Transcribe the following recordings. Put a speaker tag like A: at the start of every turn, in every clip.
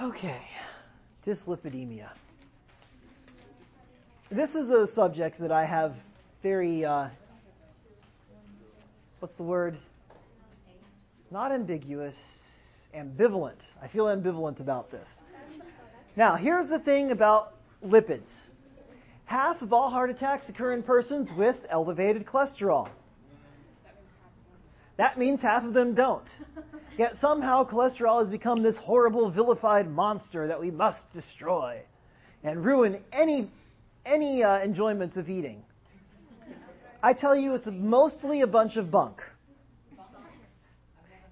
A: Okay, dyslipidemia. This is a subject that I have very, uh, what's the word? Not ambiguous, ambivalent. I feel ambivalent about this. Now, here's the thing about lipids half of all heart attacks occur in persons with elevated cholesterol. That means half of them don't. Yet somehow cholesterol has become this horrible, vilified monster that we must destroy and ruin any, any uh, enjoyments of eating. I tell you, it's mostly a bunch of bunk.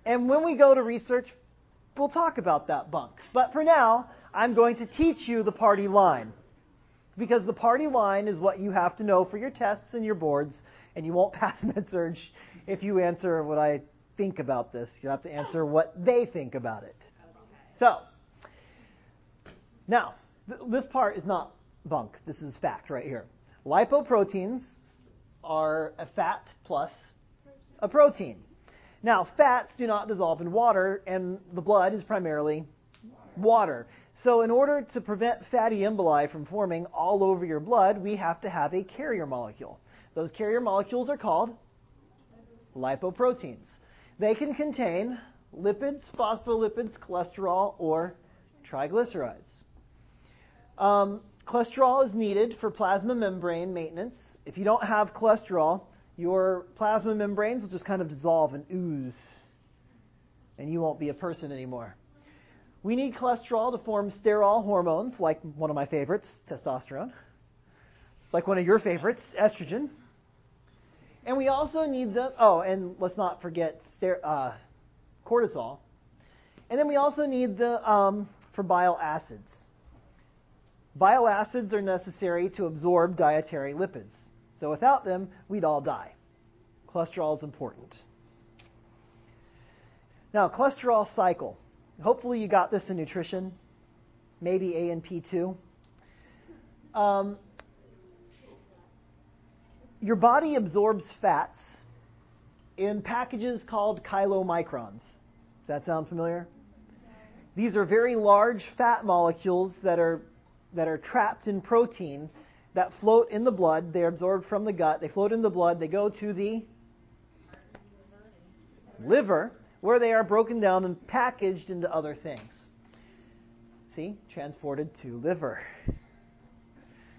A: And when we go to research, we'll talk about that bunk. But for now, I'm going to teach you the party line. Because the party line is what you have to know for your tests and your boards, and you won't pass MedSurg if you answer what I think about this. You have to answer what they think about it. So, now, th- this part is not bunk. This is fact right here. Lipoproteins are a fat plus a protein. Now, fats do not dissolve in water, and the blood is primarily water. So, in order to prevent fatty emboli from forming all over your blood, we have to have a carrier molecule. Those carrier molecules are called lipoproteins. They can contain lipids, phospholipids, cholesterol, or triglycerides. Um, cholesterol is needed for plasma membrane maintenance. If you don't have cholesterol, your plasma membranes will just kind of dissolve and ooze, and you won't be a person anymore. We need cholesterol to form sterol hormones, like one of my favorites, testosterone, like one of your favorites, estrogen. And we also need the, oh, and let's not forget uh, cortisol. And then we also need the, um, for bile acids. Bile acids are necessary to absorb dietary lipids. So without them, we'd all die. Cholesterol is important. Now, cholesterol cycle. Hopefully, you got this in nutrition, maybe A and P too. Um, your body absorbs fats in packages called chylomicrons. Does that sound familiar? These are very large fat molecules that are that are trapped in protein that float in the blood. They're absorbed from the gut. They float in the blood. They go to the liver, where they are broken down and packaged into other things. See? Transported to liver.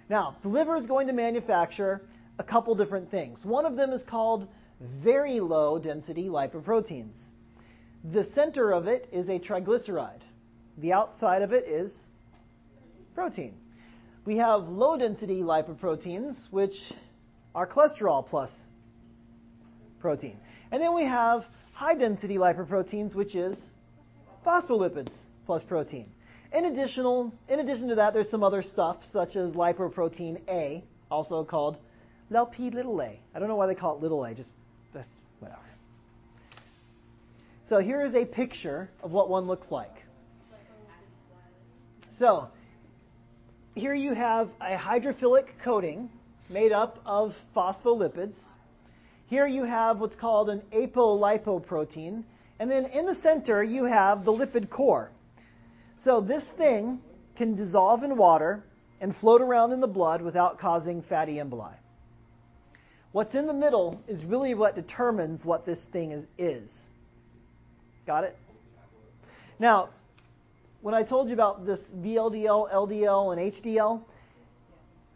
A: Now, the liver is going to manufacture a couple different things. One of them is called very low density lipoproteins. The center of it is a triglyceride. The outside of it is protein. We have low density lipoproteins, which are cholesterol plus protein. And then we have high density lipoproteins, which is phospholipids plus protein. In, additional, in addition to that, there's some other stuff, such as lipoprotein A, also called Lp little a. I don't know why they call it little a, just that's whatever. So here is a picture of what one looks like. So here you have a hydrophilic coating made up of phospholipids. Here you have what's called an apolipoprotein. And then in the center, you have the lipid core. So this thing can dissolve in water and float around in the blood without causing fatty emboli. What's in the middle is really what determines what this thing is. is. Got it? Now, when I told you about this VLDL, LDL, and HDL,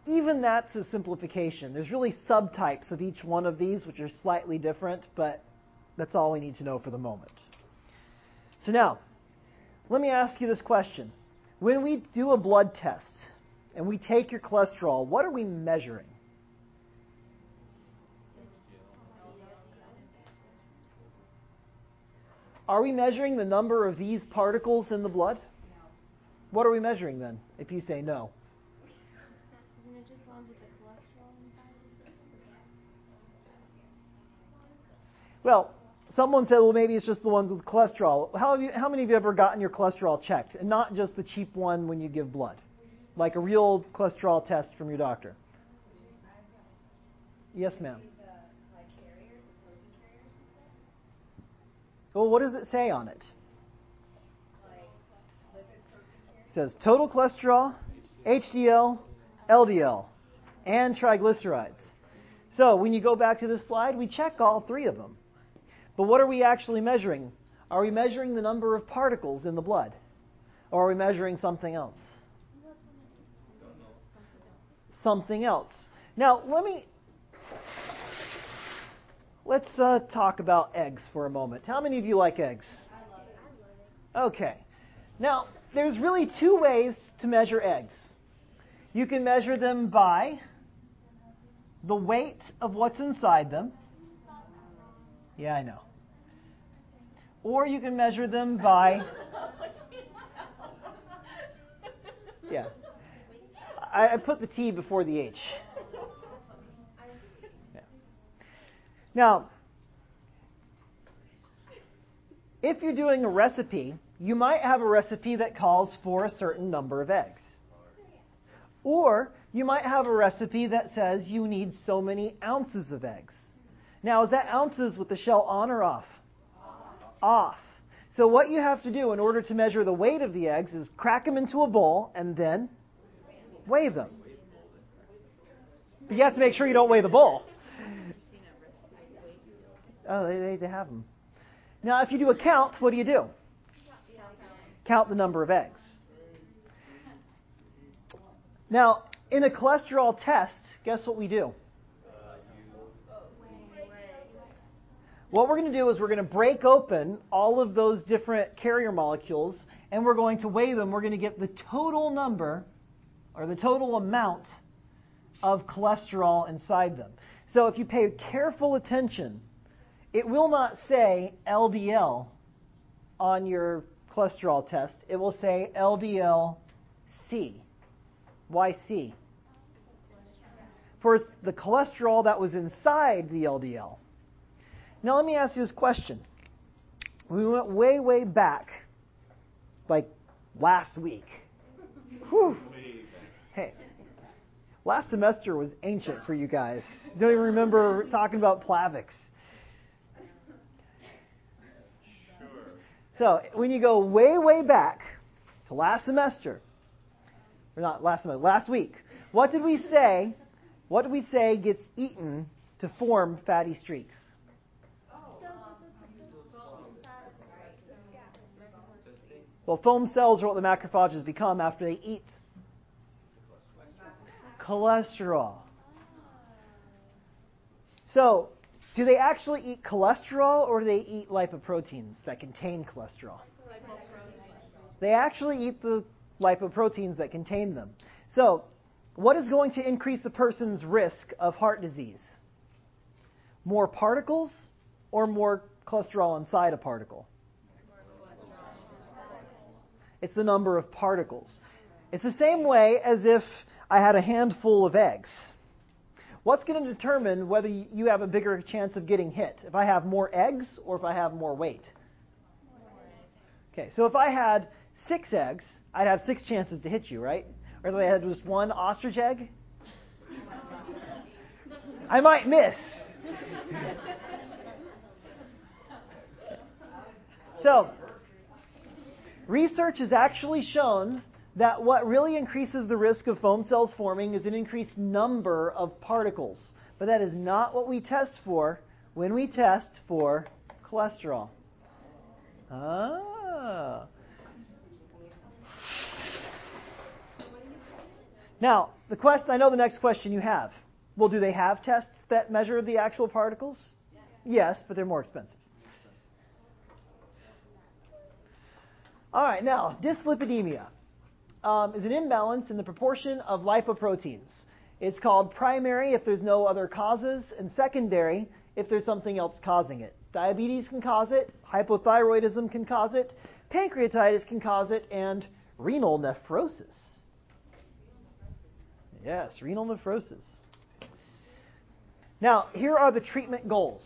A: even that's a simplification. There's really subtypes of each one of these, which are slightly different, but that's all we need to know for the moment. So now, let me ask you this question. When we do a blood test and we take your cholesterol, what are we measuring? Are we measuring the number of these particles in the blood? No. What are we measuring then, if you say no? Well, someone said, well, maybe it's just the ones with cholesterol. How, you, how many of you have ever gotten your cholesterol checked? And not just the cheap one when you give blood, like a real cholesterol test from your doctor. Yes, ma'am. Well, what does it say on it? It says total cholesterol, HDL, LDL, and triglycerides. So when you go back to this slide, we check all three of them. But what are we actually measuring? Are we measuring the number of particles in the blood? Or are we measuring something else? Something else. Now, let me let's uh, talk about eggs for a moment. How many of you like eggs? Okay. Now, there's really two ways to measure eggs. You can measure them by the weight of what's inside them. Yeah, I know. Or you can measure them by. Yeah. I, I put the T before the H. Yeah. Now, if you're doing a recipe, you might have a recipe that calls for a certain number of eggs. Or you might have a recipe that says you need so many ounces of eggs. Now, is that ounces with the shell on or off? Off. So, what you have to do in order to measure the weight of the eggs is crack them into a bowl and then weigh them. But you have to make sure you don't weigh the bowl. Oh, they, they have them. Now, if you do a count, what do you do? Count the number of eggs. Now, in a cholesterol test, guess what we do? What we're going to do is we're going to break open all of those different carrier molecules and we're going to weigh them. We're going to get the total number or the total amount of cholesterol inside them. So if you pay careful attention, it will not say LDL on your cholesterol test. It will say LDL-C. Why C? For it's the cholesterol that was inside the LDL. Now let me ask you this question. We went way, way back, like last week. Whew. Hey, last semester was ancient for you guys. You don't even remember talking about Plavix. So when you go way, way back to last semester, or not last semester, last week, what did we say? What did we say gets eaten to form fatty streaks? Well, foam cells are what the macrophages become after they eat cholesterol. So, do they actually eat cholesterol or do they eat lipoproteins that contain cholesterol? They actually eat the lipoproteins that contain them. So, what is going to increase a person's risk of heart disease? More particles or more cholesterol inside a particle? It's the number of particles. It's the same way as if I had a handful of eggs. What's going to determine whether you have a bigger chance of getting hit? If I have more eggs or if I have more weight? Okay, so if I had six eggs, I'd have six chances to hit you, right? Or if I had just one ostrich egg, I might miss. So, research has actually shown that what really increases the risk of foam cells forming is an increased number of particles. But that is not what we test for when we test for cholesterol. Ah. Now, the quest I know the next question you have. Well, do they have tests that measure the actual particles? Yes, but they're more expensive. All right, now, dyslipidemia um, is an imbalance in the proportion of lipoproteins. It's called primary if there's no other causes, and secondary if there's something else causing it. Diabetes can cause it, hypothyroidism can cause it, pancreatitis can cause it, and renal nephrosis. Yes, renal nephrosis. Now, here are the treatment goals.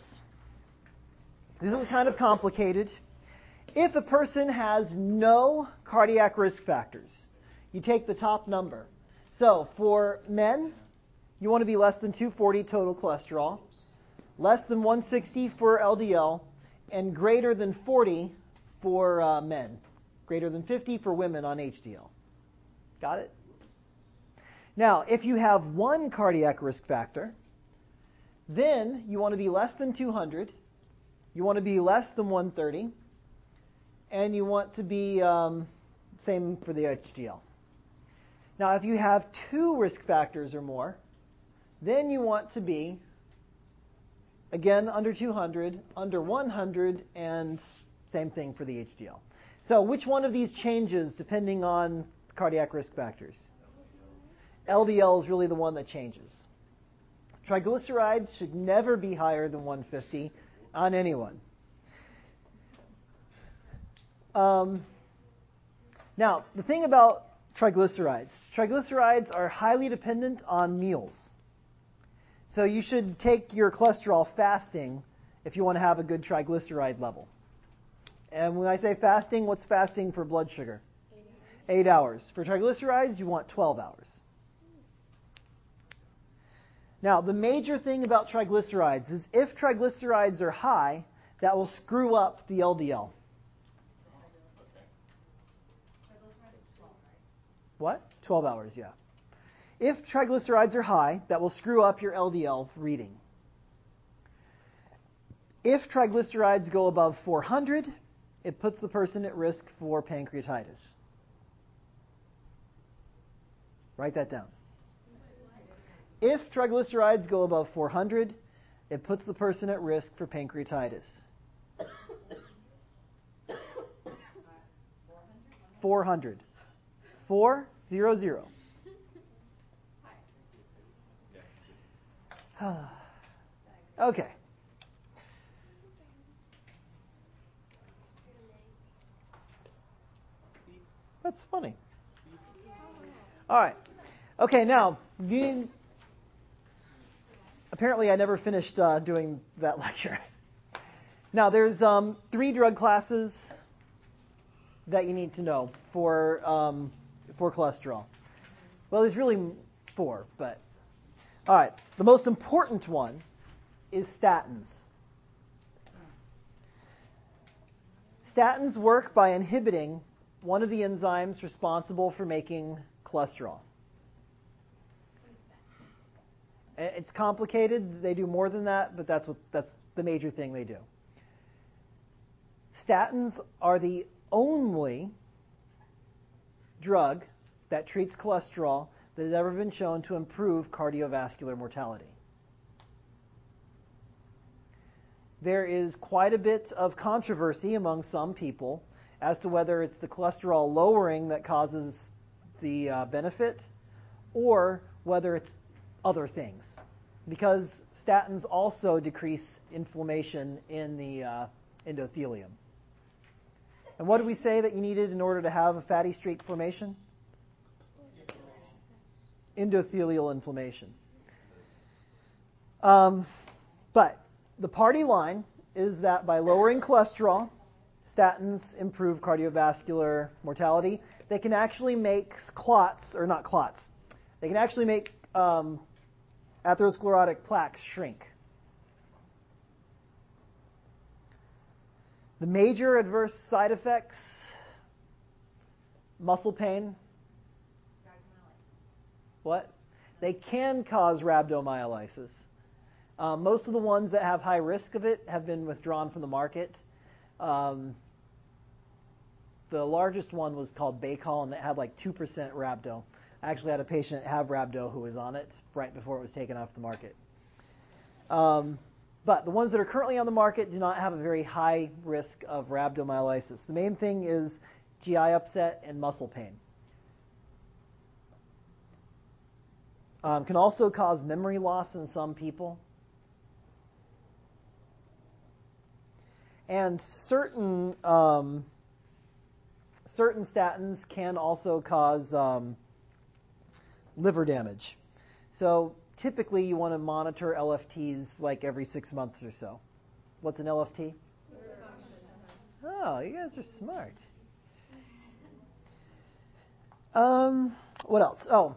A: This is kind of complicated. If a person has no cardiac risk factors, you take the top number. So for men, you want to be less than 240 total cholesterol, less than 160 for LDL, and greater than 40 for uh, men, greater than 50 for women on HDL. Got it? Now, if you have one cardiac risk factor, then you want to be less than 200, you want to be less than 130, and you want to be um, same for the HDL. Now, if you have two risk factors or more, then you want to be again under 200, under 100, and same thing for the HDL. So, which one of these changes depending on cardiac risk factors? LDL is really the one that changes. Triglycerides should never be higher than 150 on anyone. Um, now, the thing about triglycerides triglycerides are highly dependent on meals. So you should take your cholesterol fasting if you want to have a good triglyceride level. And when I say fasting, what's fasting for blood sugar? Eight hours. For triglycerides, you want 12 hours. Now, the major thing about triglycerides is if triglycerides are high, that will screw up the LDL. What? 12 hours, yeah. If triglycerides are high, that will screw up your LDL reading. If triglycerides go above 400, it puts the person at risk for pancreatitis. Write that down. If triglycerides go above 400, it puts the person at risk for pancreatitis. 400. 400. okay. That's funny. All right. Okay, now, you, apparently I never finished uh, doing that lecture. Now, there's um, three drug classes that you need to know for um, for cholesterol. Well, there's really four, but all right. The most important one is statins. Statins work by inhibiting one of the enzymes responsible for making cholesterol. It's complicated. They do more than that, but that's what that's the major thing they do. Statins are the only drug that treats cholesterol that has ever been shown to improve cardiovascular mortality. There is quite a bit of controversy among some people as to whether it's the cholesterol lowering that causes the uh, benefit or whether it's other things. Because statins also decrease inflammation in the uh, endothelium. And what did we say that you needed in order to have a fatty streak formation? Endothelial inflammation. Um, but the party line is that by lowering cholesterol, statins improve cardiovascular mortality. They can actually make clots, or not clots, they can actually make um, atherosclerotic plaques shrink. The major adverse side effects muscle pain. What? They can cause rhabdomyolysis. Um, most of the ones that have high risk of it have been withdrawn from the market. Um, the largest one was called Baycol, and it had like 2% rhabdo. I actually had a patient have rhabdo who was on it right before it was taken off the market. Um, but the ones that are currently on the market do not have a very high risk of rhabdomyolysis. The main thing is GI upset and muscle pain. Um, can also cause memory loss in some people. And certain um, certain statins can also cause um, liver damage. So typically you want to monitor LFTs like every six months or so. What's an LFT? Oh, you guys are smart. Um, what else? Oh,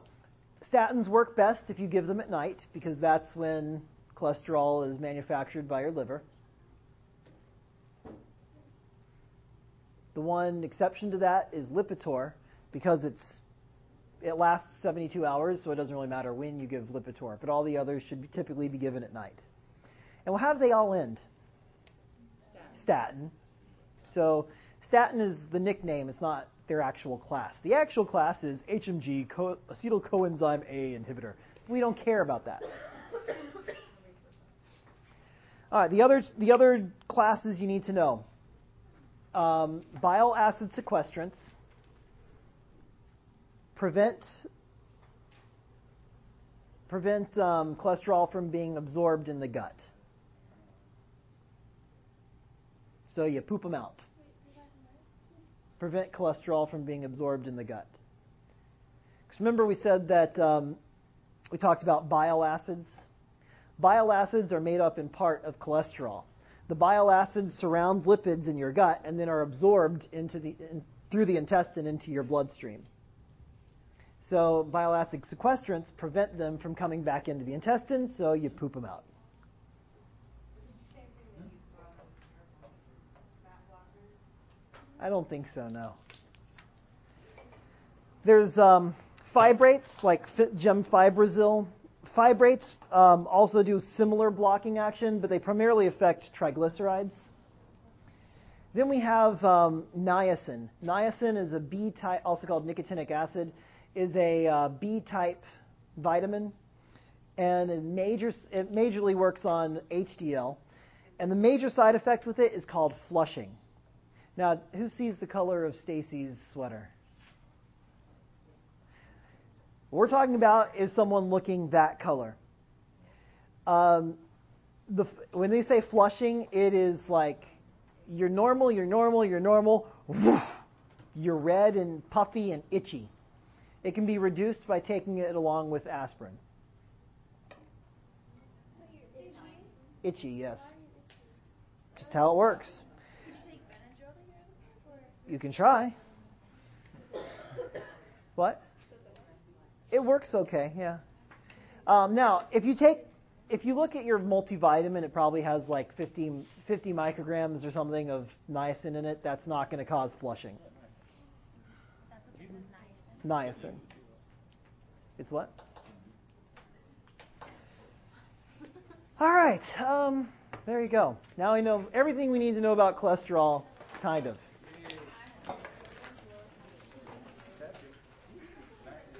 A: statins work best if you give them at night because that's when cholesterol is manufactured by your liver. The one exception to that is Lipitor because it's it lasts 72 hours, so it doesn't really matter when you give Lipitor, but all the others should be, typically be given at night. And well, how do they all end?
B: Statin.
A: Statin. So statin is the nickname; it's not their actual class. The actual class is HMG co- acetyl coenzyme A inhibitor. We don't care about that. All right, the other the other classes you need to know: um, bile acid sequestrants prevent prevent um, cholesterol from being absorbed in the gut. So you poop them out. Prevent cholesterol from being absorbed in the gut. Because remember, we said that um, we talked about bile acids. Bile acids are made up in part of cholesterol. The bile acids surround lipids in your gut and then are absorbed into the, in, through the intestine into your bloodstream. So bile acid sequestrants prevent them from coming back into the intestine, so you poop them out. I don't think so, no. There's um, fibrates like gemfibrozil. Fibrates um, also do similar blocking action, but they primarily affect triglycerides. Then we have um, niacin. Niacin is a B type, also called nicotinic acid, is a uh, B type vitamin, and it, major, it majorly works on HDL. And the major side effect with it is called flushing. Now, who sees the color of Stacy's sweater? What we're talking about is someone looking that color. Um, the, when they say flushing, it is like you're normal, you're normal, you're normal. Woof, you're red and puffy and itchy. It can be reduced by taking it along with aspirin. Itchy, yes. Just how it works. You can try. What? It works okay, yeah. Um, now, if you take, if you look at your multivitamin, it probably has like 50, 50 micrograms or something of niacin in it. That's not going to cause flushing. Niacin. It's what? All right. Um, there you go. Now we know everything we need to know about cholesterol, kind of.